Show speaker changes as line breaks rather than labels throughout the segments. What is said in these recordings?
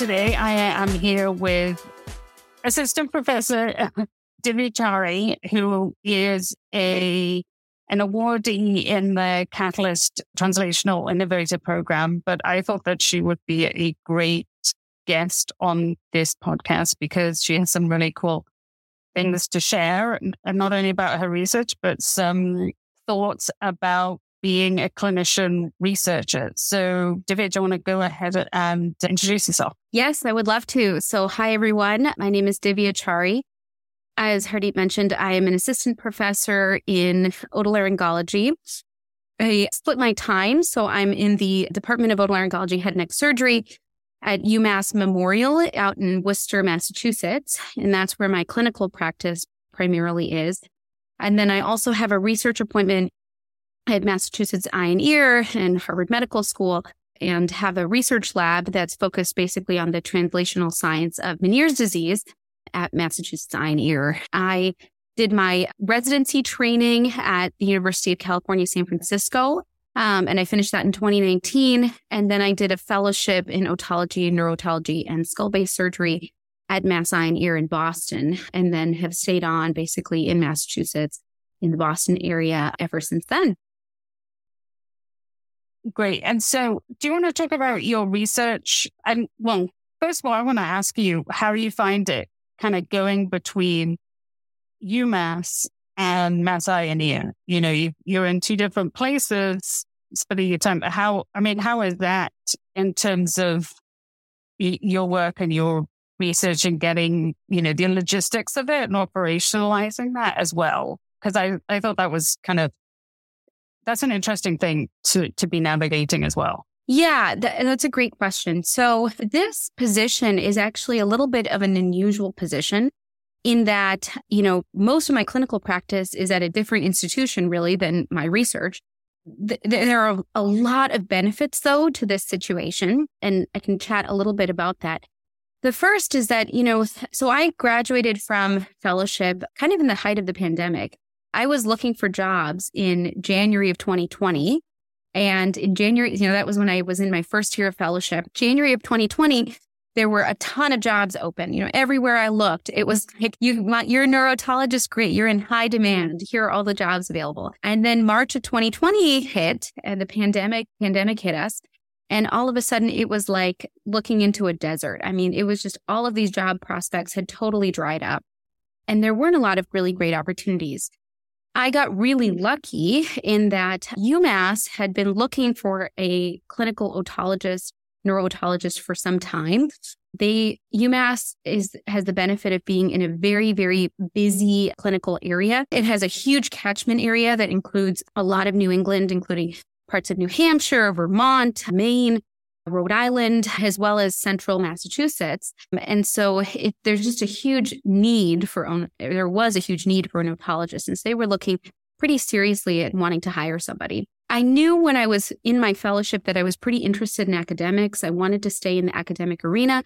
Today, I am here with Assistant Professor Divya Chari, who is a an awardee in the Catalyst Translational Innovator Program. But I thought that she would be a great guest on this podcast because she has some really cool things to share, and not only about her research, but some thoughts about being a clinician researcher. So, Divya, do you want to go ahead um, and introduce yourself?
Yes, I would love to. So, hi, everyone. My name is Divya Chari. As Hardeep mentioned, I am an assistant professor in otolaryngology. I split my time. So, I'm in the Department of Otolaryngology Head and Neck Surgery at UMass Memorial out in Worcester, Massachusetts. And that's where my clinical practice primarily is. And then I also have a research appointment at Massachusetts Eye and Ear and Harvard Medical School and have a research lab that's focused basically on the translational science of Meniere's disease at Massachusetts Eye and Ear. I did my residency training at the University of California, San Francisco. Um, and I finished that in 2019. And then I did a fellowship in otology, neurotology, and skull base surgery at Mass Eye and Ear in Boston, and then have stayed on basically in Massachusetts in the Boston area ever since then.
Great. And so, do you want to talk about your research? And well, first of all, I want to ask you how you find it kind of going between UMass and Mass Ear. You know, you, you're in two different places, spending your time. How, I mean, how is that in terms of your work and your research and getting, you know, the logistics of it and operationalizing that as well? Because I, I thought that was kind of that's an interesting thing to, to be navigating as well.
Yeah, that's a great question. So, this position is actually a little bit of an unusual position in that, you know, most of my clinical practice is at a different institution really than my research. There are a lot of benefits though to this situation, and I can chat a little bit about that. The first is that, you know, so I graduated from fellowship kind of in the height of the pandemic. I was looking for jobs in January of 2020. And in January, you know, that was when I was in my first year of fellowship. January of 2020, there were a ton of jobs open. You know, everywhere I looked, it was like, you want, you're a neurotologist, great. You're in high demand. Here are all the jobs available. And then March of 2020 hit and the pandemic, pandemic hit us. And all of a sudden it was like looking into a desert. I mean, it was just all of these job prospects had totally dried up and there weren't a lot of really great opportunities. I got really mm. lucky in that UMass had been looking for a clinical otologist, neurotologist for some time. They UMass is has the benefit of being in a very very busy clinical area. It has a huge catchment area that includes a lot of New England including parts of New Hampshire, Vermont, Maine, Rhode Island, as well as central Massachusetts. And so it, there's just a huge need for, there was a huge need for an otologist so they were looking pretty seriously at wanting to hire somebody. I knew when I was in my fellowship that I was pretty interested in academics. I wanted to stay in the academic arena.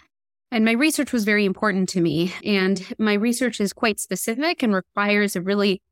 And my research was very important to me. And my research is quite specific and requires a really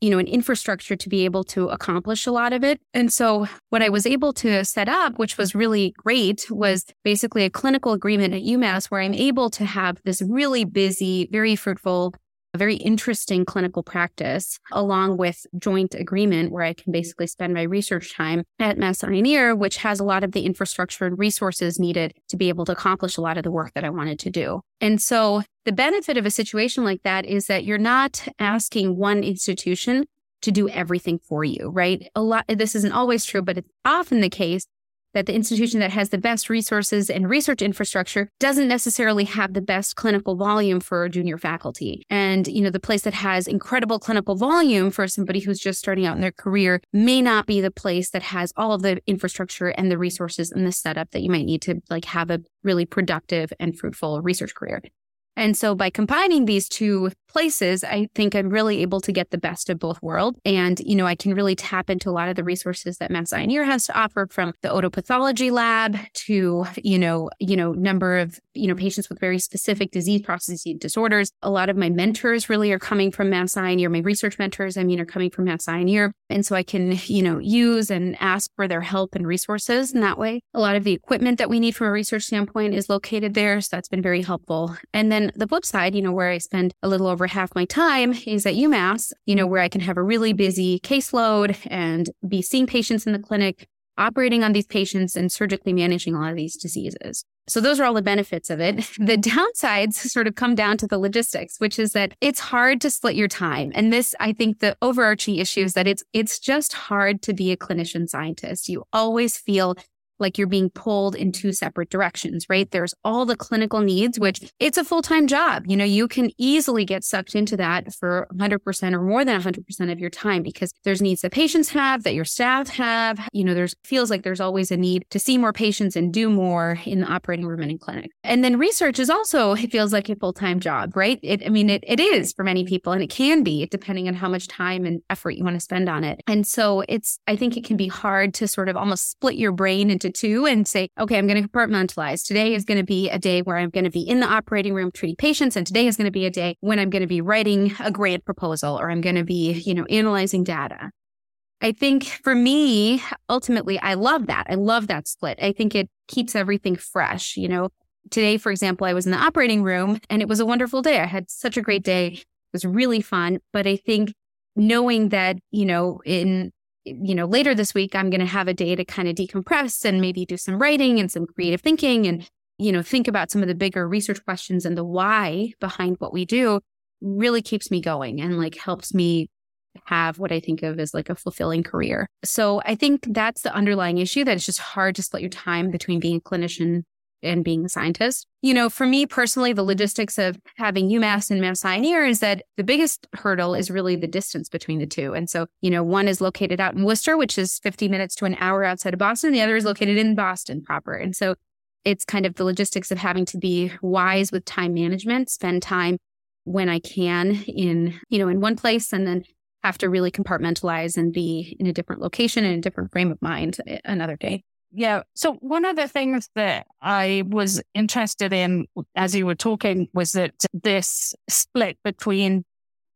you know, an infrastructure to be able to accomplish a lot of it. And so what I was able to set up, which was really great, was basically a clinical agreement at UMass where I'm able to have this really busy, very fruitful a very interesting clinical practice along with joint agreement where I can mm-hmm. basically spend my research time at Mass Ear, which has a lot of the infrastructure and resources needed to be able to accomplish a lot of the work that I wanted to do. And so the benefit of a situation like that is that you're not asking one institution to do everything for you, right? A lot, this isn't always true, but it's often the case that the institution that has the best resources and research infrastructure doesn't necessarily have the best clinical volume for junior faculty. And, you know, the place that has incredible clinical volume for somebody who's just starting out in their career may not be the place that has all of the infrastructure and the resources and the setup that you might need to like have a really productive and fruitful research career. And so by combining these two places, I think I'm really able to get the best of both worlds. And, you know, I can really tap into a lot of the resources that Mass Eye has to offer from the otopathology lab to, you know, you know, number of, you know, patients with very specific disease processes and disorders. A lot of my mentors really are coming from Mass Eye, my research mentors, I mean, are coming from Mass Eye. And so I can, you know, use and ask for their help and resources in that way. A lot of the equipment that we need from a research standpoint is located there. So that's been very helpful. And then the flip side, you know, where I spend a little over half my time is at UMass, you know, where I can have a really busy caseload and be seeing patients in the clinic, operating on these patients and surgically managing a lot of these diseases. So those are all the benefits of it. The downsides sort of come down to the logistics, which is that it's hard to split your time. And this, I think the overarching issue is that it's, it's just hard to be a clinician scientist. You always feel like you're being pulled in two separate directions, right? There's all the clinical needs, which it's a full time job. You know, you can easily get sucked into that for 100% or more than 100% of your time because there's needs that patients have, that your staff have. You know, there's feels like there's always a need to see more patients and do more in the operating room and in clinic. And then research is also, it feels like a full time job, right? It, I mean, it, it is for many people and it can be depending on how much time and effort you want to spend on it. And so it's, I think it can be hard to sort of almost split your brain into two and say, okay, I'm going to compartmentalize. Today is going to be a day where I'm going to be in the operating room treating patients. And today is going to be a day when I'm going to be writing a grant proposal or I'm going to be, you know, analyzing data. I think for me, ultimately, I love that. I love that split. I think it keeps everything fresh. You know, today, for example, I was in the operating room and it was a wonderful day. I had such a great day. It was really fun. But I think knowing that, you know, in you know, later this week, I'm going to have a day to kind of decompress and maybe do some writing and some creative thinking and, you know, think about some of the bigger research questions and the why behind what we do really keeps me going and like helps me have what I think of as like a fulfilling career. So I think that's the underlying issue that it's just hard to split your time between being a clinician and being a scientist. You know, for me personally, the logistics of having UMass and Mass Eye is that the biggest hurdle is really the distance between the two. And so, you know, one is located out in Worcester, which is 50 minutes to an hour outside of Boston. The other is located in Boston proper. And so it's kind of the logistics of having to be wise with time management, spend time when I can in, you know, in one place and then have to really compartmentalize and be in a different location and a different frame of mind eh, another day.
Yeah. So one of the things that I was interested in as you were talking was that this split between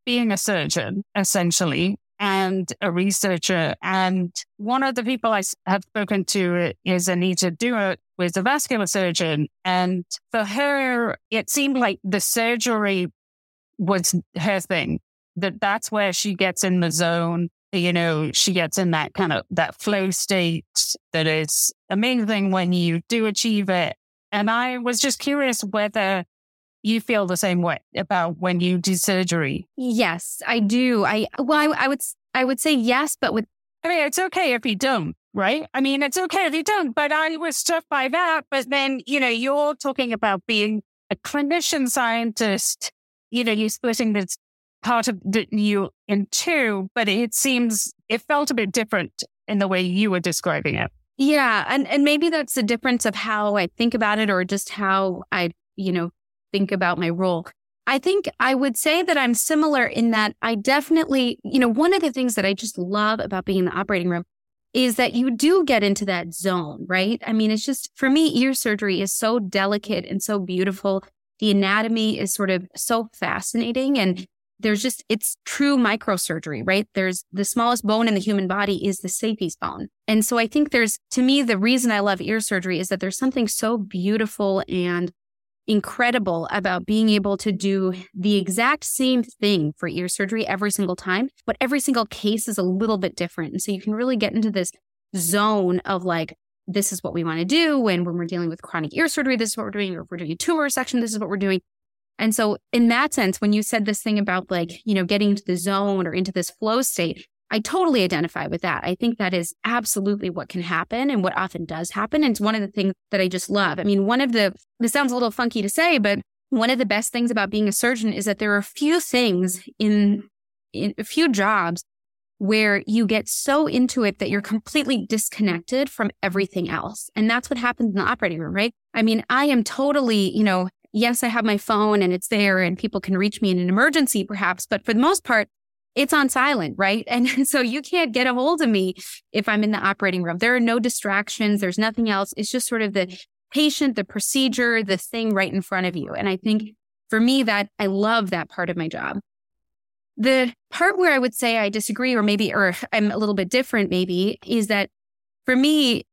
being a surgeon, essentially, and a researcher. And one of the people I have spoken to is Anahita Dua, who is a vascular surgeon. And for her, it seemed like the surgery was her thing, that that's where she gets in the zone you know, she gets in that kind of that flow state that is amazing when you do achieve it. And I was just curious whether you feel the same way about when you do surgery.
Yes, I do. I well, I, I would I would say yes, but with
I mean, it's okay if you don't, right? I mean, it's okay if you don't. But I was struck by that. But then, you know, you're talking about being a clinician scientist. You know, you're splitting this part of the, you in two, but it seems it felt a bit different in the way you were describing it.
Yeah, and and maybe that's the difference of how I think about it, or just how I, you know, think about my role. I think I would say that I'm similar in that I definitely, you know, one of the things that I just love about being in the operating room is that you do get into that zone, right? I mean, it's just for me, ear surgery is so delicate and so beautiful. The anatomy is sort of so fascinating. And there's just, it's true microsurgery, right? There's the smallest bone in the human body is the stapes bone. And so I think there's, to me, the reason I love ear surgery is that there's something so beautiful and incredible about being able to do the exact same thing for ear surgery every single time, but every single case is a little bit different. And so you can really get into this zone of like, this is what we want to do. And when we're dealing with chronic ear surgery, this is what we're doing. Or if we're doing a tumor resection, this is what we're doing. And so in that sense, when you said this thing about like, you know, getting into the zone or into this flow state, I totally identify with that. I think that is absolutely what can happen and what often does happen. And it's one of the things that I just love. I mean, one of the, this sounds a little funky to say, but one of the best things about being a surgeon is that there are a few things in, in a few jobs where you get so into it that you're completely disconnected from everything else. And that's what happens in the operating room, right? I mean, I am totally, you know, yes, I have my phone and it's there and people can reach me in an emergency perhaps, but for the most part, it's on silent, right? And so you can't get a hold of me if I'm in the operating room. There are no distractions. There's nothing else. It's just sort of the patient, the procedure, the thing right in front of you. And I think for me that I love that part of my job. The part where I would say I disagree or maybe, or I'm a little bit different maybe is that for me,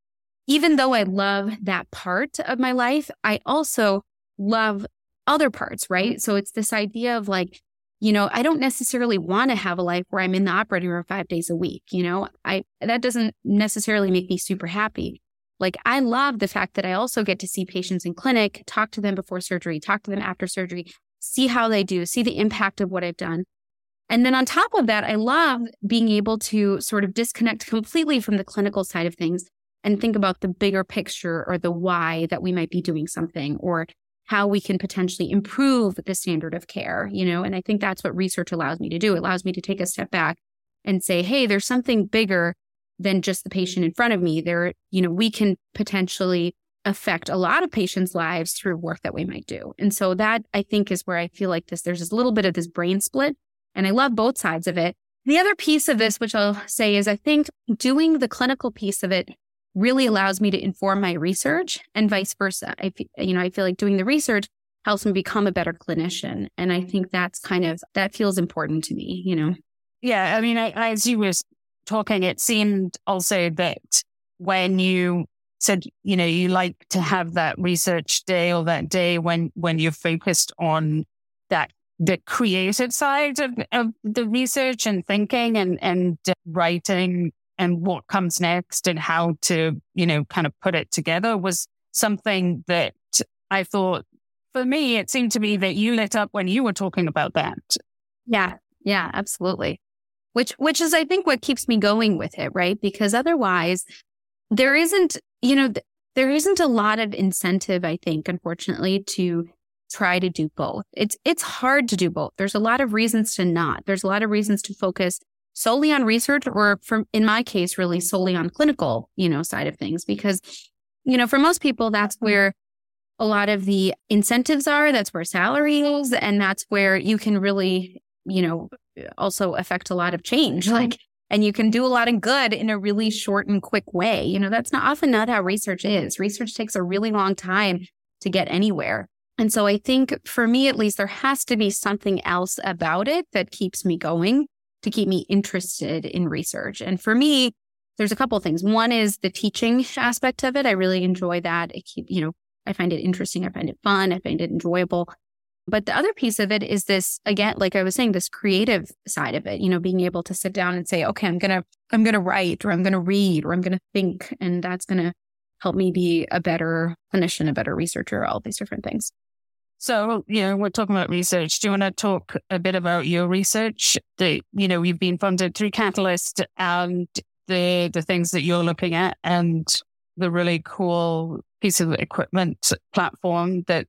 even though I love that part of my life, I also love other parts, right? Mm-hmm. So it's this idea of like, you know, I don't necessarily want to have a life where I'm in the operating room five days a week. You know, I, that doesn't necessarily make me super happy. Like I love the fact that I also get to see patients in clinic, talk to them before surgery, talk to them after surgery, see how they do, see the impact of what I've done. And then on top of that, I love being able to sort of disconnect completely from the clinical side of things and think about the bigger picture or the why that we might be doing something or how we can potentially improve the standard of care, you know? And I think that's what research allows me to do. It allows me to take a step back and say, hey, there's something bigger than just the patient in front of me. There, you know, we can potentially affect a lot of patients' lives through work that we might do. And so that I think is where I feel like this, there's this little bit of this brain split. And I love both sides of it. The other piece of this, which I'll say is I think doing the clinical piece of it really allows me to inform my research and vice versa. I, you know, I feel like doing the research helps me become a better clinician. And I think that's kind of, that feels important to me, you know?
Yeah. I mean, I, as you were talking, it seemed also that when you said, you know, you like to have that research day or that day when, when you're focused on that the creative side of, of the research and thinking and, and writing and what comes next and how to, you know, kind of put it together was something that I thought for me, it seemed to me that you lit up when you were talking about that.
Yeah. Yeah, absolutely. Which, which is, I think, what keeps me going with it, right? Because otherwise there isn't, you know, there isn't a lot of incentive, I think, unfortunately, to try to do both. It's, it's hard to do both. There's a lot of reasons to not. There's a lot of reasons to focus solely on research or from in my case really solely on clinical you know side of things because you know for most people that's mm-hmm. where a lot of the incentives are that's where salary is and that's where you can really you know also affect a lot of change like and you can do a lot of good in a really short and quick way you know that's not often not how research is. Research takes a really long time to get anywhere. And so i think for me at least there has to be something else about it that keeps me going to keep me interested in research. And for me, there's a couple of things. One is the teaching aspect of it. I really enjoy that. It keep, you know, I find it interesting. I find it fun. I find it enjoyable. But the other piece of it is this, again, like I was saying, this creative side of it, you know, being able to sit down and say, okay, I'm going to, I'm going to write or I'm going to read or I'm going to think. And that's going to help me be a better clinician, a better researcher, all these different things.
So, you know, we're talking about research. Do you want to talk a bit about your research? The, you know, you've been funded through Catalyst and the the things that you're looking at and the really cool piece of equipment platform that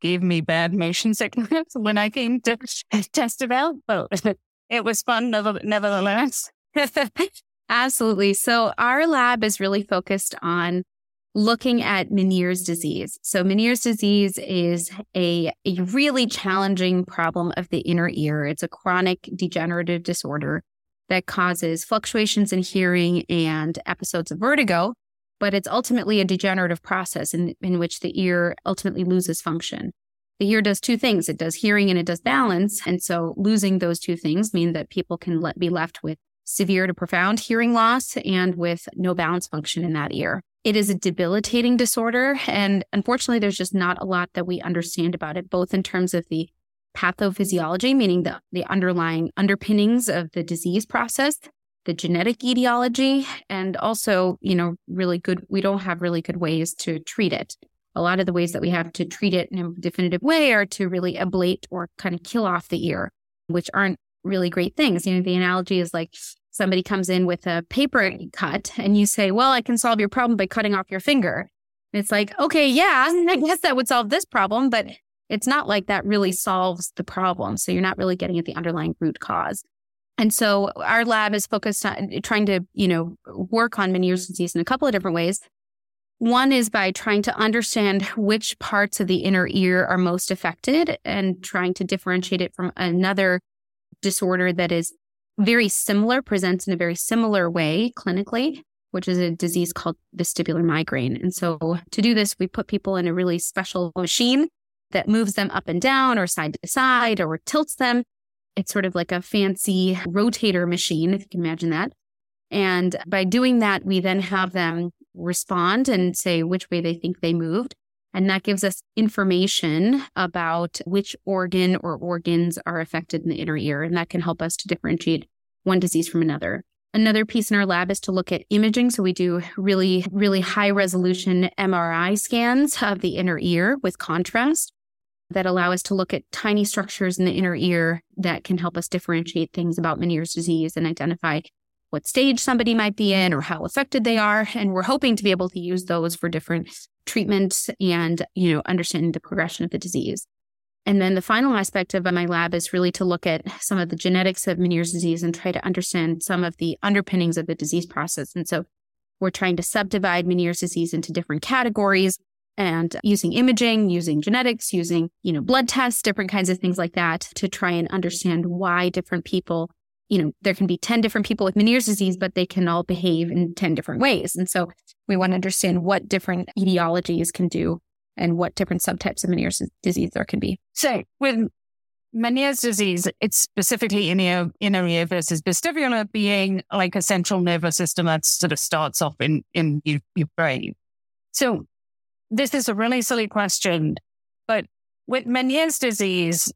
gave me bad motion sickness when I came to test it out. But it was fun nevertheless.
Absolutely. So our lab is really focused on looking at Meniere's disease. So Meniere's disease is a, a really challenging problem of the inner ear. It's a chronic degenerative disorder that causes fluctuations in hearing and episodes of vertigo, but it's ultimately a degenerative process in, in which the ear ultimately loses function. The ear does two things. It does hearing and it does balance. And so losing those two things mean that people can let, be left with severe to profound hearing loss and with no balance function in that ear. It is a debilitating disorder. And unfortunately, there's just not a lot that we understand about it, both in terms of the pathophysiology, meaning the, the underlying underpinnings of the disease process, the genetic etiology, and also, you know, really good, we don't have really good ways to treat it. A lot of the ways that we have to treat it in a definitive way are to really ablate or kind of kill off the ear, which aren't really great things. You know, the analogy is like somebody comes in with a paper cut and you say, well, I can solve your problem by cutting off your finger. And it's like, okay, yeah, I guess that would solve this problem, but it's not like that really solves the problem. So you're not really getting at the underlying root cause. And so our lab is focused on trying to, you know, work on Meniere's disease in a couple of different ways. One is by trying to understand which parts of the inner ear are most affected and trying to differentiate it from another disorder that is very similar, presents in a very similar way clinically, which is a disease called vestibular migraine. And so to do this, we put people in a really special machine that moves them up and down or side to side or tilts them. It's sort of like a fancy rotator machine, if you can imagine that. And by doing that, we then have them respond and say which way they think they moved. And that gives us information about which organ or organs are affected in the inner ear. And that can help us to differentiate one disease from another. Another piece in our lab is to look at imaging. So we do really, really high resolution MRI scans of the inner ear with contrast that allow us to look at tiny structures in the inner ear that can help us differentiate things about Meniere's disease and identify what stage somebody might be in or how affected they are. And we're hoping to be able to use those for different treatments and, you know, understanding the progression of the disease. And then the final aspect of my lab is really to look at some of the genetics of Meniere's disease and try to understand some of the underpinnings of the disease process. And so we're trying to subdivide Meniere's disease into different categories and using imaging, using genetics, using, you know, blood tests, different kinds of things like that to try and understand why different people you know, there can be 10 different people with Meniere's disease, but they can all behave in 10 different ways. And so we want to understand what different etiologies can do and what different subtypes of Meniere's disease there can be.
So with Meniere's disease, it's specifically inner, inner ear versus vestibular being like a central nervous system that sort of starts off in, in your, your brain. So this is a really silly question, but with Meniere's disease,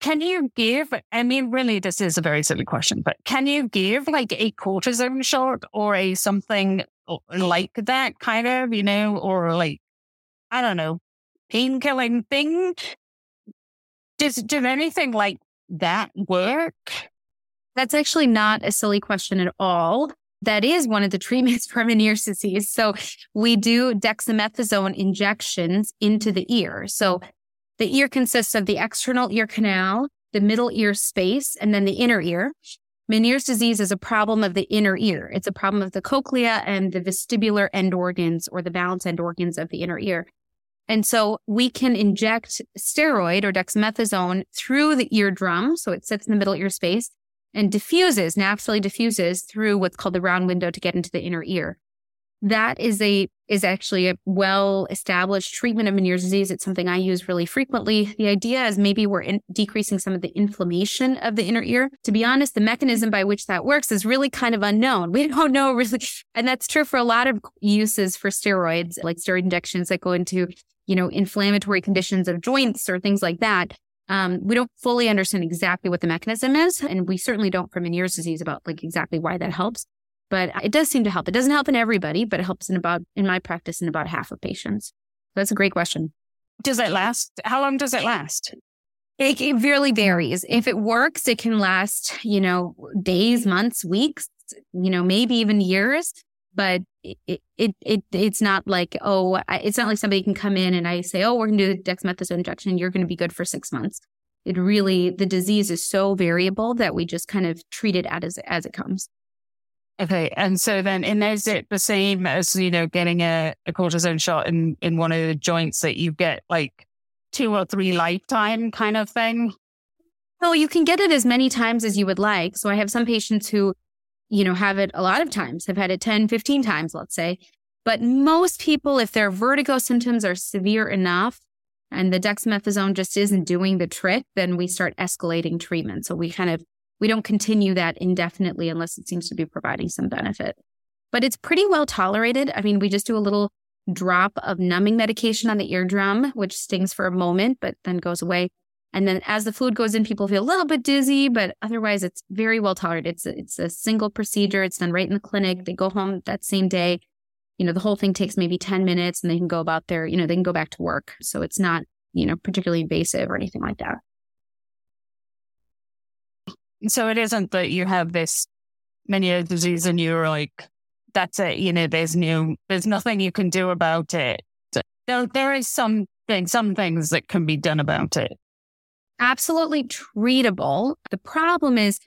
can you give, I mean, really, this is a very silly question, but can you give like a cortisone shot or a something uh, like that kind of, you know, or like, I don't know, pain killing thing? Does, does anything like that work?
That's actually not a silly question at all. That is one of the treatments for Meniere's disease. So we do dexamethasone injections into the ear. So the ear consists of the external ear canal, the middle ear space, and then the inner ear. Meniere's disease is a problem of the inner ear. It's a problem of the cochlea and the vestibular end organs or the balance end organs of the inner ear. And so we can inject steroid or dexamethasone through the eardrum. So it sits in the middle ear space and diffuses, naturally diffuses through what's called the round window to get into the inner ear that is a is actually a well established treatment of Meniere's disease. It's something I use really frequently. The idea is maybe we're in, decreasing some of the inflammation of the inner ear. To be honest, the mechanism by which that works is really kind of unknown. We don't know really, and that's true for a lot of uses for steroids, like steroid injections that go into you know inflammatory conditions of joints or things like that. Um, we don't fully understand exactly what the mechanism is, and we certainly don't for Meniere's disease about like exactly why that helps but it does seem to help. It doesn't help in everybody, but it helps in about, in my practice, in about half of patients. That's a great question.
Does it last? How long does it last?
It, it really varies. If it works, it can last, you know, days, months, weeks, you know, maybe even years. But it, it, it, it's not like, oh, it's not like somebody can come in and I say, oh, we're going to do the dexamethasone injection and you're going to be good for six months. It really, the disease is so variable that we just kind of treat it as, as it comes.
Okay. And so then, and is it the same as, you know, getting a, a cortisone shot in, in one of the joints that you get like two or three lifetime kind of thing?
So you can get it as many times as you would like. So I have some patients who, you know, have it a lot of times, have had it 10, 15 times, let's say. But most people, if their vertigo symptoms are severe enough and the dexamethasone just isn't doing the trick, then we start escalating treatment. So we kind of we don't continue that indefinitely unless it seems to be providing some benefit. But it's pretty well tolerated. I mean, we just do a little drop of numbing medication on the eardrum, which stings for a moment, but then goes away. And then as the fluid goes in, people feel a little bit dizzy, but otherwise it's very well tolerated. It's a, it's a single procedure. It's done right in the clinic. They go home that same day. You know, the whole thing takes maybe 10 minutes and they can go about their, you know, they can go back to work. So it's not, you know, particularly invasive or anything like that.
So it isn't that you have this Meniere's disease and you're like, that's it. You know, there's new, there's nothing you can do about it. There, there is some things, some things that can be done about it.
Absolutely treatable. The problem is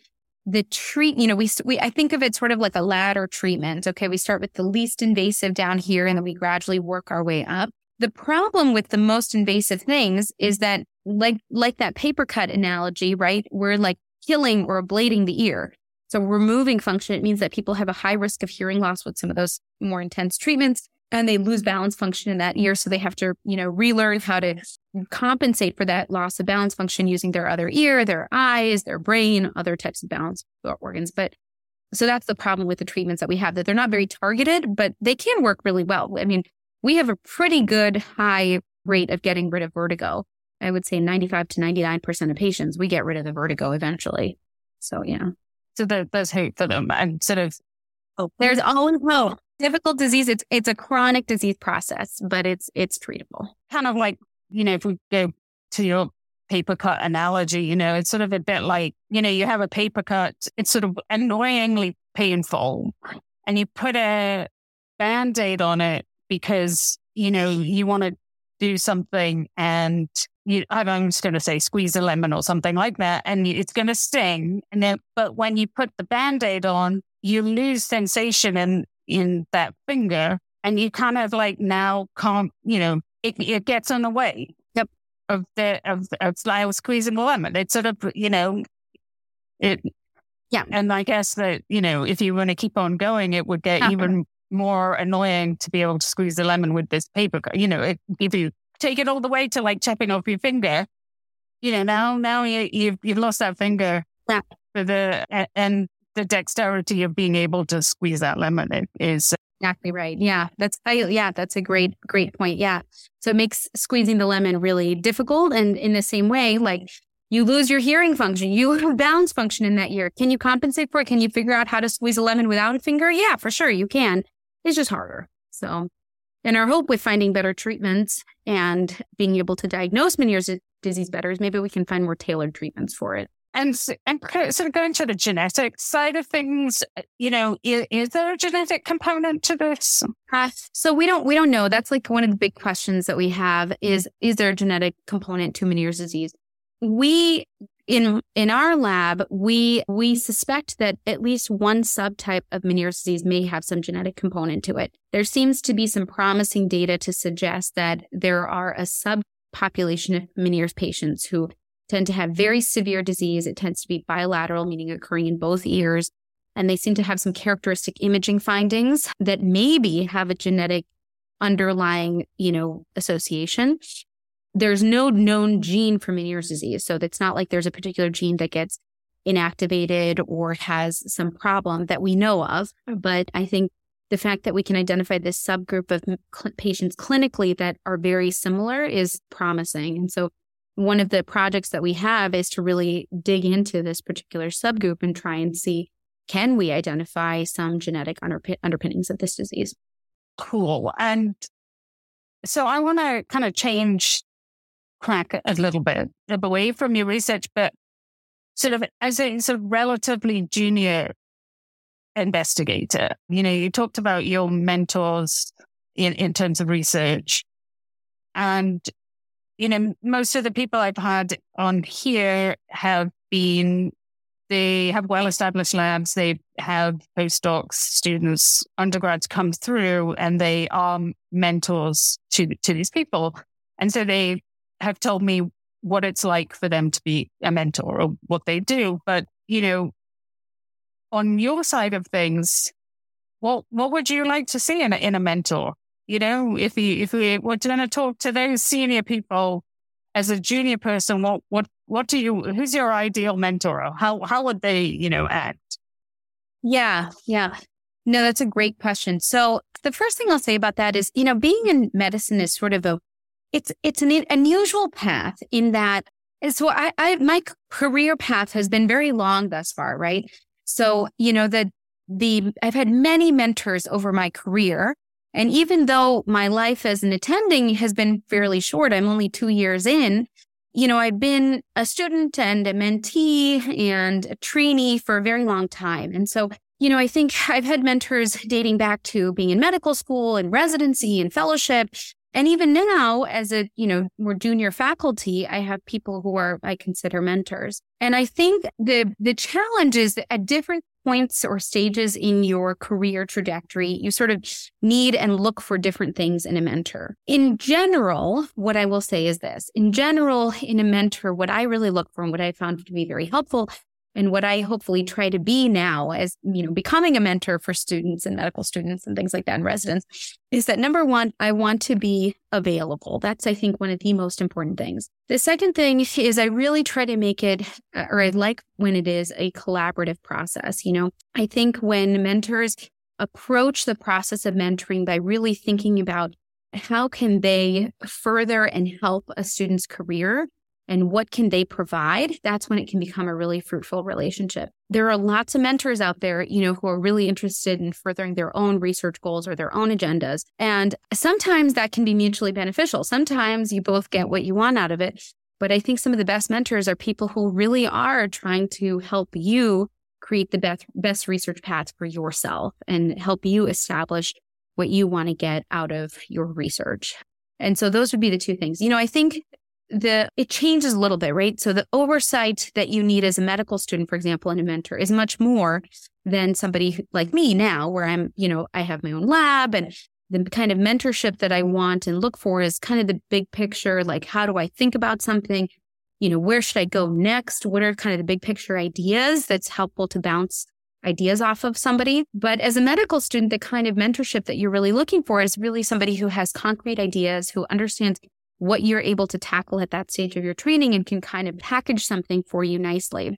the treat, you know, we, we, I think of it sort of like a ladder treatment. Okay. We start with the least invasive down here and then we gradually work our way up. The problem with the most invasive things is that like, like that paper cut analogy, right? We're like killing or ablating the ear. So removing function, it means that people have a high risk of hearing loss with some of those more intense treatments and they lose balance function in that ear. So they have to, you know, relearn how to compensate for that loss of balance function using their other ear, their eyes, their brain, other types of balance organs. But so that's the problem with the treatments that we have that they're not very targeted, but they can work really well. I mean, we have a pretty good high rate of getting rid of vertigo. I would say 95 to 99% of patients, we get rid of the vertigo eventually. So, yeah.
So there, there's hope for them and sort of,
oh, there's always hope difficult disease. It's it's a chronic disease process, but it's it's treatable.
Kind of like you know, if we go to your paper cut analogy, you know, it's sort of a bit like you know, you have a paper cut. It's sort of annoyingly painful, and you put a band aid on it because you know you want to do something and you, I'm just going to say squeeze a lemon or something like that, and it's going to sting. And then, but when you put the band aid on, you lose sensation and in that finger and you kind of like now can't, you know, it, it gets in the way
yep.
of the, of, of like squeezing the lemon. It's sort of, you know, it,
yeah.
And I guess that, you know, if you want to keep on going, it would get uh-huh. even more annoying to be able to squeeze the lemon with this paper. You know, it, give you take it all the way to like chopping off your finger, you know, now, now you, you've, you've lost that finger
yeah.
for the, and the dexterity of being able to squeeze that lemon is
exactly right. Yeah, that's I, yeah, that's a great great point. Yeah, so it makes squeezing the lemon really difficult, and in the same way, like you lose your hearing function, you have balance function in that ear. Can you compensate for it? Can you figure out how to squeeze a lemon without a finger? Yeah, for sure you can. It's just harder. So, and our hope with finding better treatments and being able to diagnose Meniere's disease better is maybe we can find more tailored treatments for it.
And, and sort of going to the genetic side of things, uh, you know, is, is there a genetic component to this?
Uh, so we don't we don't know. That's like one of the big questions that we have is is there a genetic component to Meniere's disease? We in in our lab we we suspect that at least one subtype of Meniere's disease may have some genetic component to it. There seems to be some promising data to suggest that there are a subpopulation of Meniere's patients who tend to have very severe disease. It tends to be bilateral, meaning occurring in both ears. And they seem to have some characteristic imaging findings that maybe have a genetic underlying, you know, association. There's no known gene for Meniere's disease. So it's not like there's a particular gene that gets inactivated or has some problem that we know of. Oh. But I think the fact that we can identify this subgroup of cl- patients clinically that are very similar is promising. And so one of the projects that we have is to really dig into this particular subgroup and try and see can we identify some genetic underpin- underpinnings of this disease.
Cool. And so I want to kind of change crack a little bit away from your research, but sort of as a sort of relatively junior investigator, you know, you talked about your mentors in, in terms of research. And you know, most of the people I've had on here have been, they have well established labs. They have postdocs, students, undergrads come through and they are mentors to, to these people. And so they have told me what it's like for them to be a mentor or what they do. But, you know, on your side of things, what, what would you like to see in a, in a mentor? You know, if you, if we were going to talk to those senior people as a junior person, what, what, what do you, who's your ideal mentor? How, how would they, you know, act?
Yeah. Yeah. No, that's a great question. So the first thing I'll say about that is, you know, being in medicine is sort of a, it's, it's an unusual path in that so I, I, my career path has been very long thus far, right? So, you know, the, the, I've had many mentors over my career and even though my life as an attending has been fairly short, I'm only two years in, you know, I've been a student and a mentee and a trainee for a very long time. And so, you know, I think I've had mentors dating back to being in medical school and residency and fellowship. And even now, as a, you know, more junior faculty, I have people who are, I consider mentors. And I think the, the challenge is that at different points or stages in your career trajectory, you sort of need and look for different things in a mentor. In general, what I will say is this in general, in a mentor, what I really look for and what I found to be very helpful and what I hopefully try to be now as, you know, becoming a mentor for students and medical students and things like that and residents is that number one, I want to be available. That's, I think, one of the most important things. The second thing is I really try to make it, or I like when it is a collaborative process. You know, I think when mentors approach the process of mentoring by really thinking about how can they further and help a student's career and what can they provide, that's when it can become a really fruitful relationship. There are lots of mentors out there, you know, who are really interested in furthering their own research goals or their own agendas. And sometimes that can be mutually beneficial. Sometimes you both get what you want out of it. But I think some of the best mentors are people who really are trying to help you create the best, best research path for yourself and help you establish what you want to get out of your research. And so those would be the two things. You know, I think the it changes a little bit, right? So the oversight that you need as a medical student, for example, and a mentor is much more than somebody like me now, where I'm, you know, I have my own lab and the kind of mentorship that I want and look for is kind of the big picture. Like, how do I think about something? You know, where should I go next? What are kind of the big picture ideas that's helpful to bounce ideas off of somebody. But as a medical student, the kind of mentorship that you're really looking for is really somebody who has concrete ideas, who understands what you're able to tackle at that stage of your training and can kind of package something for you nicely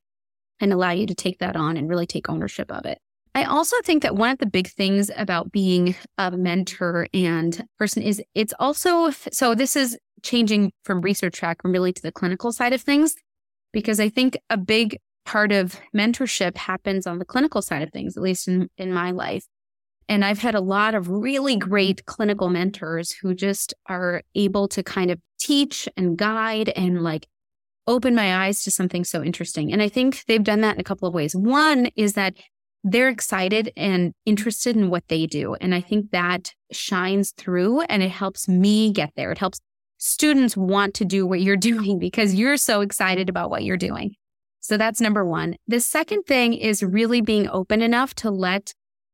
and allow you to take that on and really take ownership of it. I also think that one of the big things about being a mentor and person is it's also so this is changing from research track really to the clinical side of things because I think a big part of mentorship happens on the clinical side of things, at least in, in my life. And I've had a lot of really great clinical mentors who just are able to kind of teach and guide and like open my eyes to something so interesting. And I think they've done that in a couple of ways. One is that they're excited and interested in what they do. And I think that shines through and it helps me get there. It helps students want to do what you're doing because you're so excited about what you're doing. So that's number one. The second thing is really being open enough to let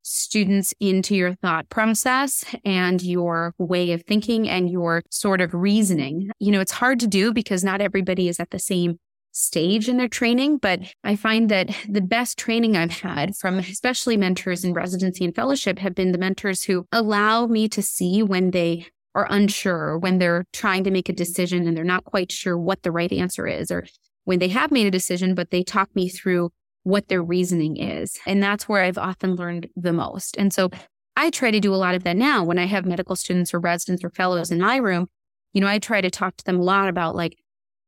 students into your thought process and your way of thinking and your sort of reasoning. You know, it's hard to do because not everybody is at the same stage in their training, but I find that the best training I've had from especially mentors in residency and fellowship have been the mentors who allow me to see when they are unsure, when they're trying to make a decision and they're not quite sure what the right answer is, or when they have made a decision, but they talk me through what their reasoning is. And that's where I've often learned the most. And so I try to do a lot of that now when I have medical students or residents or fellows in my room. You know, I try to talk to them a lot about like,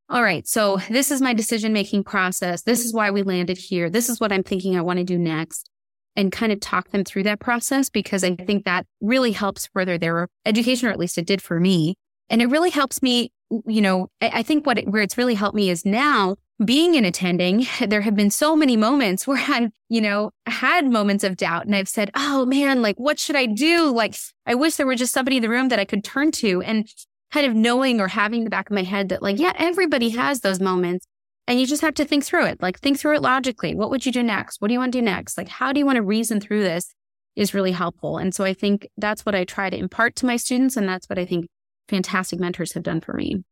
all right, so this is my decision making process. This is why we landed here. This is what I'm thinking I want to do next. And kind of talk them through that process because I think that really helps further their education, or at least it did for me. And it really helps me, you know, I, think what it, where it's really helped me is now being an attending, there have been so many moments where I've, you know, had moments of doubt and I've said, Oh man, like, what should I do? Like, I wish there were just somebody in the room that I could turn to and kind of knowing or having the back of my head that like, yeah, everybody has those moments and you just have to think through it. Like, think through it logically. What would you do next? What do you want to do next? Like, how do you want to reason through this is really helpful. And so I think that's what I try to impart to my students. And that's what I think fantastic mentors have done for me.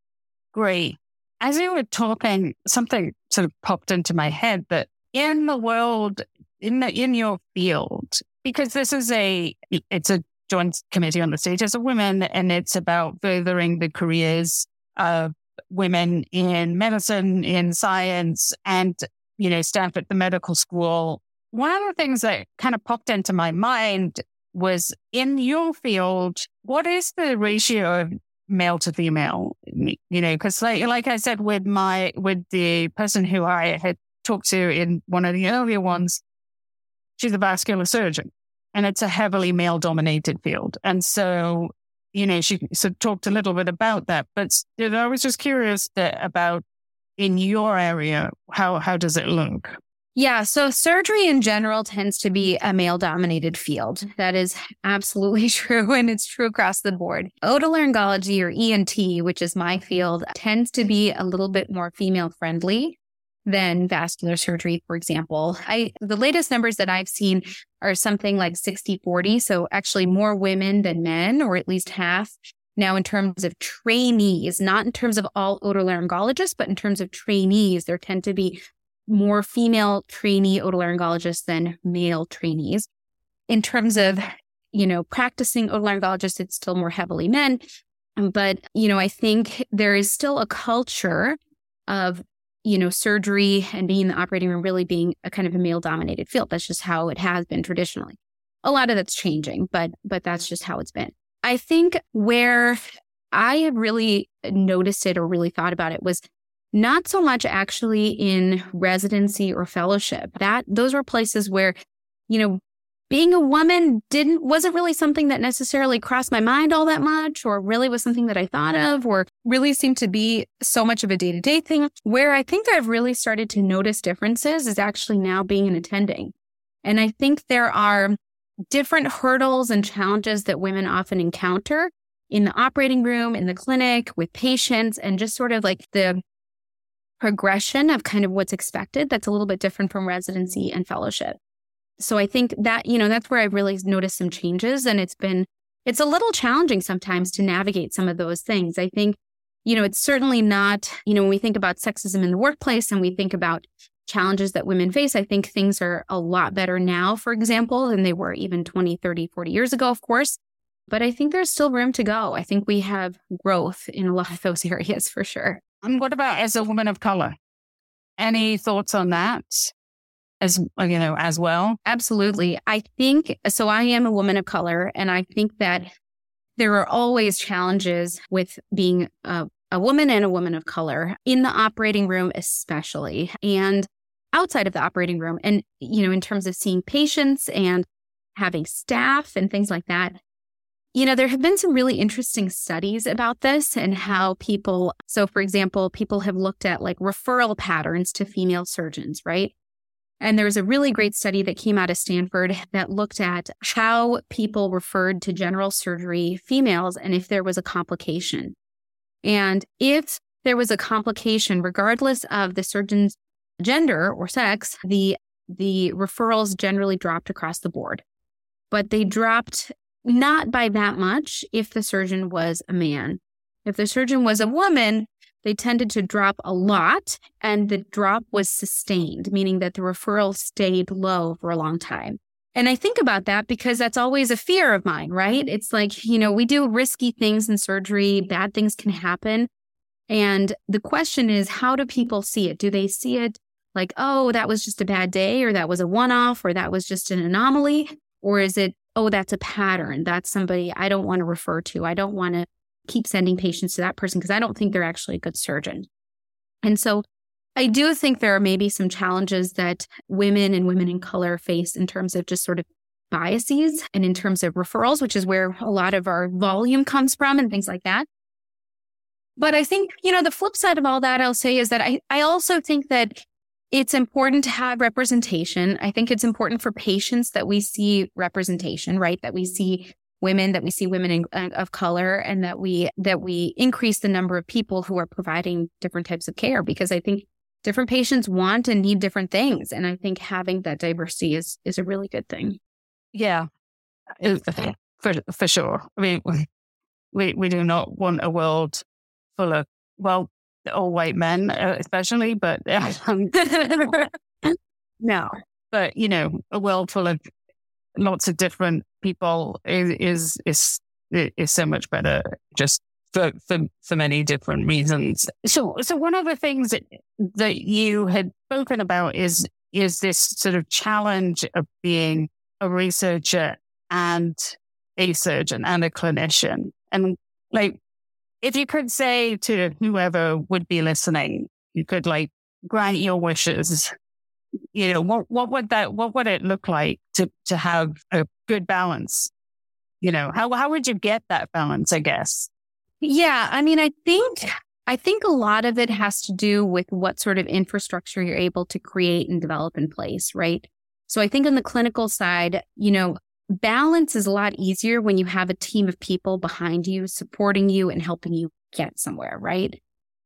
Great as you were talking, something sort of popped into my head that in the world, in the, in your field, because this is a, it's a joint committee on the status of women and it's about furthering the careers of women in medicine, in science, and, you know, staff at the medical school. One of the things that kind of popped into my mind was in your field, what is the ratio of male to female, you know, because like, like I said, with my, with the person who I had talked to in one of the earlier ones, she's a vascular surgeon and it's a heavily male dominated field. And so, you know, she sort talked a little bit about that, but I was just curious that, about in your area, how, how does it look?
Yeah. So surgery in general tends to be a male dominated field. Mm-hmm. That is absolutely true. And it's true across the board. Otolaryngology or ENT, which is my mm-hmm. field, tends to be a little bit more female friendly than vascular surgery, for example. I, the latest numbers that I've seen are something like 60 40. So actually more women than men, or at least half. Now, in terms of trainees, not in terms of all otolaryngologists, but in terms of trainees, there tend to be more female trainee otolaryngologists than male trainees. In terms of, you know, practicing otolaryngologists, it's still more heavily men. But, you know, I think there is still a culture of, you know, surgery and being in the operating room really being a kind of a male dominated field. That's just how it has been traditionally. A lot of that's changing, but, but that's just how it's been. I think where I have really noticed it or really thought about it was not so much actually in residency or fellowship. That those were places where, you know, being a woman didn't wasn't really something that necessarily crossed my mind all that much or really was something that I thought of or really seemed to be so much of a day-to-day thing. Where I think I've really started to notice differences is actually now being an attending. And I think there are different hurdles and challenges that women often encounter in the operating room, in the clinic, with patients, and just sort of like the progression of kind of what's expected that's a little bit different from residency and fellowship. So I think that, you know, that's where I've really noticed some changes and it's been, it's a little challenging sometimes to navigate some of those things. I think, you know, it's certainly not, you know, when we think about sexism in the workplace and we think about challenges that women face, I think things are a lot better now, for example, than they were even 20, 30, 40 years ago, of course. But I think there's still room to go. I think we have growth in a lot of those areas for sure.
And what about as a woman of color? Any thoughts on that? As uh, you know, as well.
Absolutely. I think so. I am a woman of color, and I think that there are always challenges with being a, a woman and a woman of color in the operating room, especially, and outside of the operating room. And, you know, in terms of seeing patients and having staff and things like that. You know, there have been some really interesting studies about this and how people, so for example, people have looked at like referral patterns to female surgeons, right? And there was a really great study that came out of Stanford that looked at how people referred to general surgery females and if there was a complication. And if there was a complication, regardless of the surgeon's gender or sex, the the referrals generally dropped across the board. But they dropped not by that much if the surgeon was a man. If the surgeon was a woman, they tended to drop a lot and the drop was sustained, meaning that the referral stayed low for a long time. And I think about that because that's always a fear of mine, right? It's like, you know, we do risky things in surgery, bad things can happen. And the question is, how do people see it? Do they see it like, oh, that was just a bad day, or that was a one off, or that was just an anomaly? Or is it oh, that's a pattern. That's somebody I don't want to refer to. I don't want to keep sending patients to that person because I don't think they're actually a good surgeon. And so I do think there are maybe some challenges that women and women in color face in terms of just sort of biases and in terms of referrals, which is where a lot of our volume comes from and things like that. But I think, you know, the flip side of all that I'll say is that I, I also think that it's important to have representation. I think it's important for patients that we see representation, right? That we see women, that we see women in, uh, of color and that we, that we increase the number of people who are providing different types of care because I think different patients want and need different things. And I think having that diversity is, is a really good thing.
Yeah, for, for sure. I mean, we, we do not want a world full of, well, all white men, uh, especially, but um, no, but you know, a world full of lots of different people is is is, is so much better just for, for for many different reasons. So so one of the things that that you had spoken about is is this sort of challenge of being a researcher and a surgeon and a clinician. And like if you could say to whoever would be listening, you could like grant your wishes. You know, what, what would that, what would it look like to, to have a good balance? You know, how, how would you get that balance, I guess?
Yeah. I mean, I think, I think a lot of it has to do with what sort of infrastructure you're able to create and develop in place, right? So I think on the clinical side, you know, balance is a lot easier when you have a team of people behind you, supporting you and helping you get somewhere, right?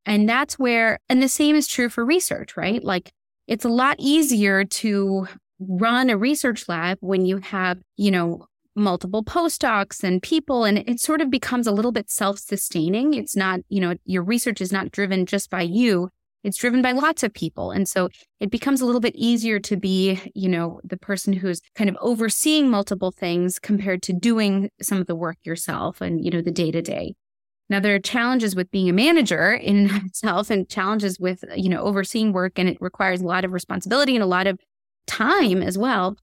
And that's where, and the same is true for research, right? Like it's a lot easier to run a research lab when you have, you know, multiple postdocs and people and it sort of becomes a little bit self-sustaining. It's not, you know, your research is not driven just by you. It's driven by lots of people. And so it becomes a little bit easier to be, you know, the person who's kind of overseeing multiple things compared to doing some of the work yourself and, you know, the day to day. Now there are challenges with being a manager in itself and challenges with, you know, overseeing work and it requires a lot of responsibility and a lot of time as well.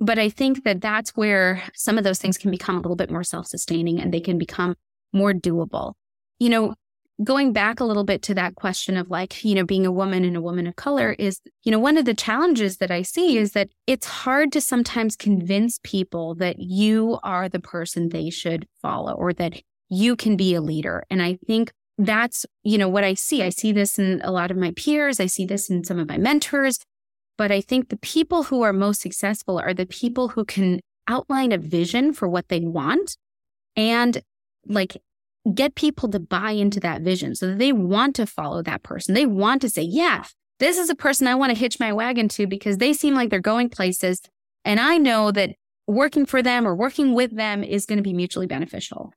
But I think that that's where some of those things can become a little bit more self sustaining and they can become more doable. You know, going back a little bit to that question of like, you know, being a woman and a woman of color is, you know, one of the challenges that I see is that it's hard to sometimes convince people that you are the person they should follow or that you can be a leader. And I think that's, you know, what I see. I see this in a lot of my peers. I see this in some of my mentors. But I think the people who are most successful are the people who can outline a vision for what they want and like get people to buy into that vision so that they want to follow that person. They want to say, yeah, this is a person I want to hitch my wagon to because they seem like they're going places. And I know that working for them or working with them is going to be mutually beneficial.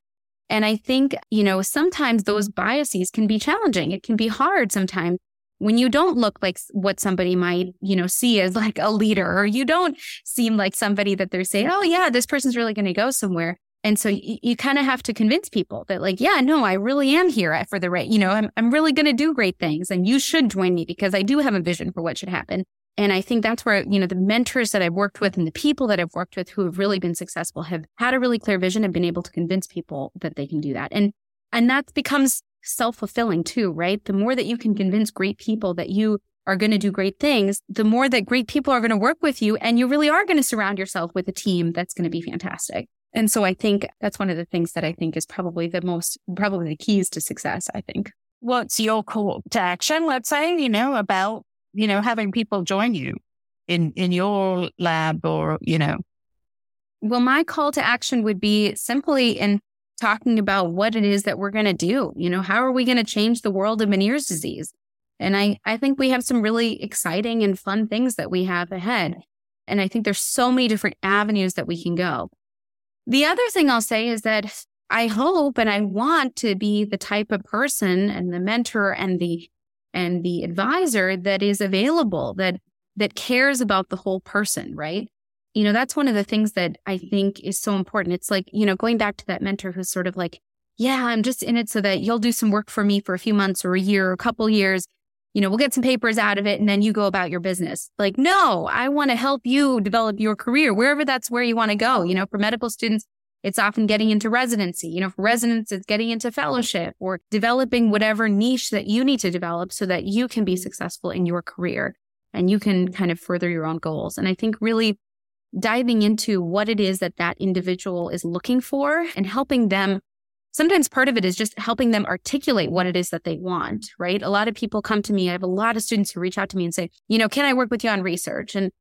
And I think, you know, sometimes those biases can be challenging. It can be hard sometimes when you don't look like what somebody might, you know, see as like a leader, or you don't seem like somebody that they're saying, oh, yeah, this person's really going to go somewhere. And so you, you kind of have to convince people that, like, yeah, no, I really am here for the right, you know, I'm, I'm really going to do great things and you should join me because I do have a vision for what should happen. And I think that's where, you know, the mentors that I've worked with and the people that I've worked with who have really been successful have had a really clear vision and been able to convince people that they can do that. And, and that becomes self fulfilling too, right? The more that you can convince great people that you are going to do great things, the more that great people are going to work with you and you really are going to surround yourself with a team that's going to be fantastic. And so I think that's one of the things that I think is probably the most, probably the keys to success, I think.
What's your call to action? Let's say, you know, about, you know, having people join you in, in your lab or, you know.
Well, my call to action would be simply in talking about what it is that we're going to do. You know, how are we going to change the world of Meniere's disease? And I, I think we have some really exciting and fun things that we have ahead. And I think there's so many different avenues that we can go. The other thing I'll say is that I hope and I want to be the type of person and the mentor and the and the advisor that is available that that cares about the whole person, right? you know, that's one of the things that I think is so important. It's like, you know, going back to that mentor who's sort of like, yeah, I'm just in it so that you'll do some work for me for a few months or a year or a couple years. You know, we'll get some papers out of it and then you go about your business. Like, no, I want to help you develop your career wherever that's where you want to go. You know, for medical students, it's often getting into residency. You know, for residents, it's getting into fellowship or developing whatever niche that you need to develop so that you can be successful in your career and you can kind of further your own goals. And I think really diving into what it is that that individual is looking for and helping them. Sometimes part of it is just helping them articulate what it is that they want, right? A lot of people come to me. I have a lot of students who reach out to me and say, you know, can I work with you on research? And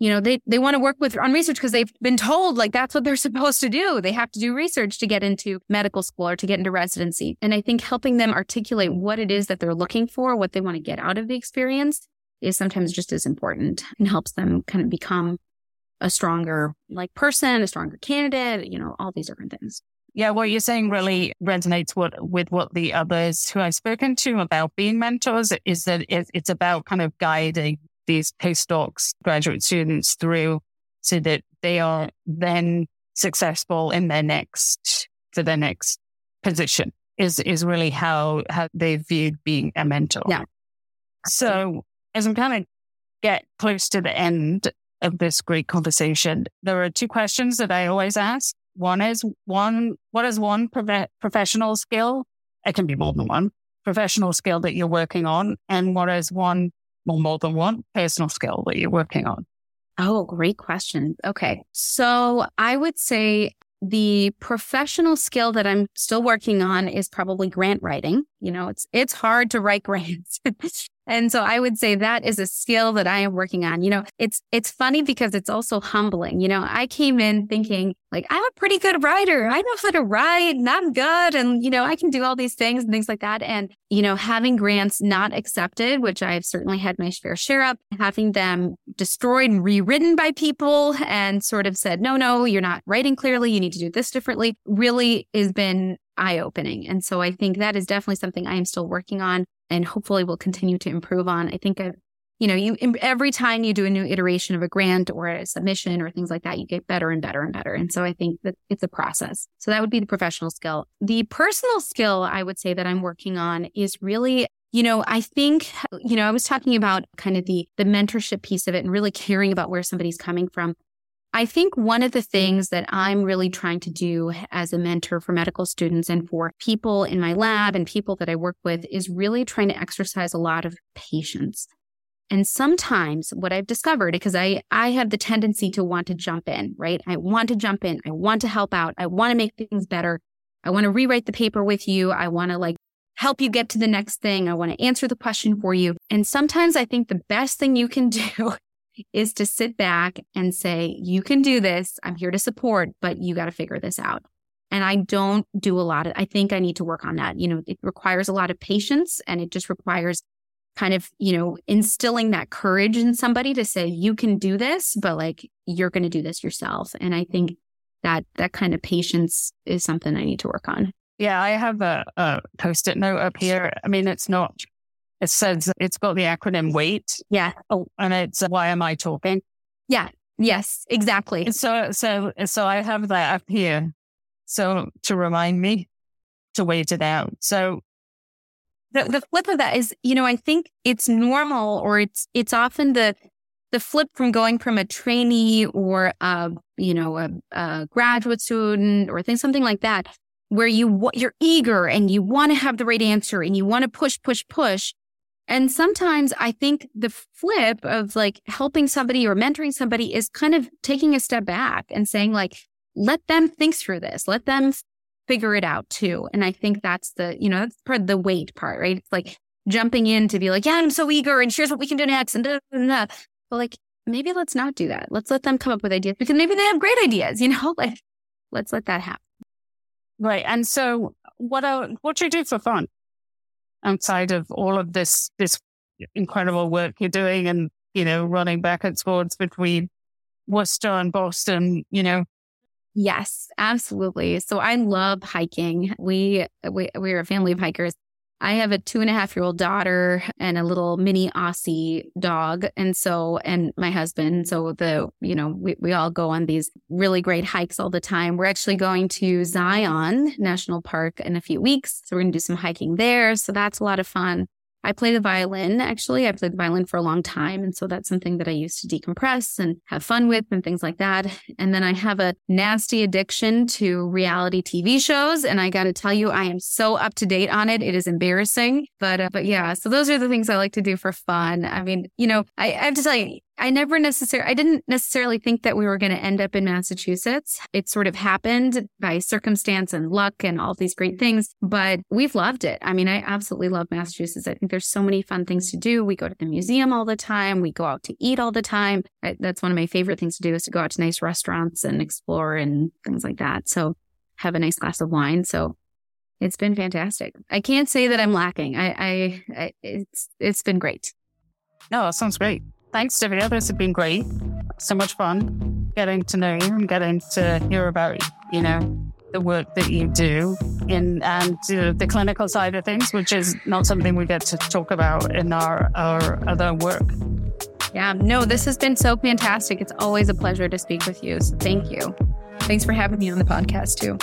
you know, they, they want to work with on research because they've been told like that's what they're supposed to do. They have to do research to get into medical school or to get into residency. And I think helping them articulate what it is that they're looking for, what they want to get out of the experience is sometimes just as important and helps them kind of become a stronger like person, a stronger candidate, you know, all these different things.
Yeah, what you're saying really resonates with, with what the others who I've spoken to about being mentors is that it's about kind of guiding these postdocs, graduate students through so that they are then successful in their next, for their next position is, is really how, how they viewed being a mentor.
Yeah.
So as I'm kind of get close to the end of this great conversation. There are two questions that I always ask. One is one, what is one prof- professional skill? It can be more than one professional skill that you're working on. And what is one or more than one personal skill that you're working on?
Oh, great question. Okay. So I would say The professional skill that I'm still working on is probably grant writing. You know, it's it's hard to write grants. And so I would say that is a skill that I am working on. You know, it's it's funny because it's also humbling. You know, I came in thinking like I'm a pretty good writer. I know how to write and I'm good and you know, I can do all these things and things like that and you know, having grants not accepted, which I've certainly had my fair share of, having them destroyed and rewritten by people and sort of said, "No, no, you're not writing clearly. You need to do this differently." really has been eye opening. And so I think that is definitely something I am still working on and hopefully will continue to improve on. I think you know, you every time you do a new iteration of a grant or a submission or things like that, you get better and better and better. And so I think that it's a process. So that would be the professional skill. The personal skill I would say that I'm working on is really you know, I think, you know, I was talking about kind of the the mentorship piece of it and really caring about where somebody's coming from. I think one of the things that I'm really trying to do as a mentor for medical students and for people in my lab and people that I work with is really trying to exercise a lot of patience. And sometimes what I've discovered, because I, I have the tendency to want to jump in, right? I want to jump in. I want to help out. I want to make things better. I want to rewrite the paper with you. I want to like help you get to the next thing. I want to answer the question for you. And sometimes I think the best thing you can do is to sit back and say, you can do this. I'm here to support, but you got to figure this out. And I don't do a lot of, I think I need to work on that. You know, it requires a lot of patience and it just requires kind of, you know, instilling that courage in somebody to say, you can do this, but like you're going to do this yourself. And I think that that kind of patience is something I need to work on.
Yeah, I have a, a post it note up here. I mean, it's not it says it's got the acronym WAIT.
Yeah.
Oh, and it's uh, why am I talking?
Yeah. Yes, exactly.
So, so, so I have that up here. So to remind me to wait it out. So
the, the flip of that is, you know, I think it's normal or it's, it's often the, the flip from going from a trainee or a, you know, a, a graduate student or things, something like that, where you, you're eager and you want to have the right answer and you want to push, push, push. And sometimes I think the flip of like helping somebody or mentoring somebody is kind of taking a step back and saying, like, let them think through this, let them figure it out too. And I think that's the, you know, that's part of the wait part, right? It's like jumping in to be like, yeah, I'm so eager and here's what we can do next. And da, da, da. but like, maybe let's not do that. Let's let them come up with ideas because maybe they have great ideas, you know, like let's let that happen.
Right. And so what, uh, what do you do for fun? Outside of all of this, this incredible work you're doing and, you know, running back and forwards between Worcester and Boston, you know?
Yes, absolutely. So I love hiking. We, we, we're a family of hikers. I have a two and a half year old daughter and a little mini Aussie dog. And so, and my husband. So the, you know, we, we all go on these really great hikes all the time. We're actually going to Zion National Park in a few weeks. So we're going to do some hiking there. So that's a lot of fun. I play the violin. Actually, I played the violin for a long time. And so that's something that I use to decompress and have fun with and things like that. And then I have a nasty addiction to reality TV shows. And I got to tell you, I am so up to date on it. It is embarrassing. But, uh, but yeah, so those are the things I like to do for fun. I mean, you know, I, I have to tell you, I never necessarily, I didn't necessarily think that we were going to end up in Massachusetts. It sort of happened by circumstance and luck and all these great things, but we've loved it. I mean, I absolutely love Massachusetts. I think there's so many fun things to do. We go to the museum all the time. We go out to eat all the time. That's one of my favorite things to do is to go out to nice restaurants and explore and things like that. So have a nice glass of wine. So it's been fantastic. I can't say that I'm lacking. I, I, I it's, it's been great.
No, that sounds great. Thanks, Divya. This has been great. So much fun getting to know you and getting to hear about, you know, the work that you do in and the clinical side of things, which is not something we get to talk about in our, our other work.
Yeah, no, this has been so fantastic. It's always a pleasure to speak with you. So thank you. Thanks for having me on the podcast too.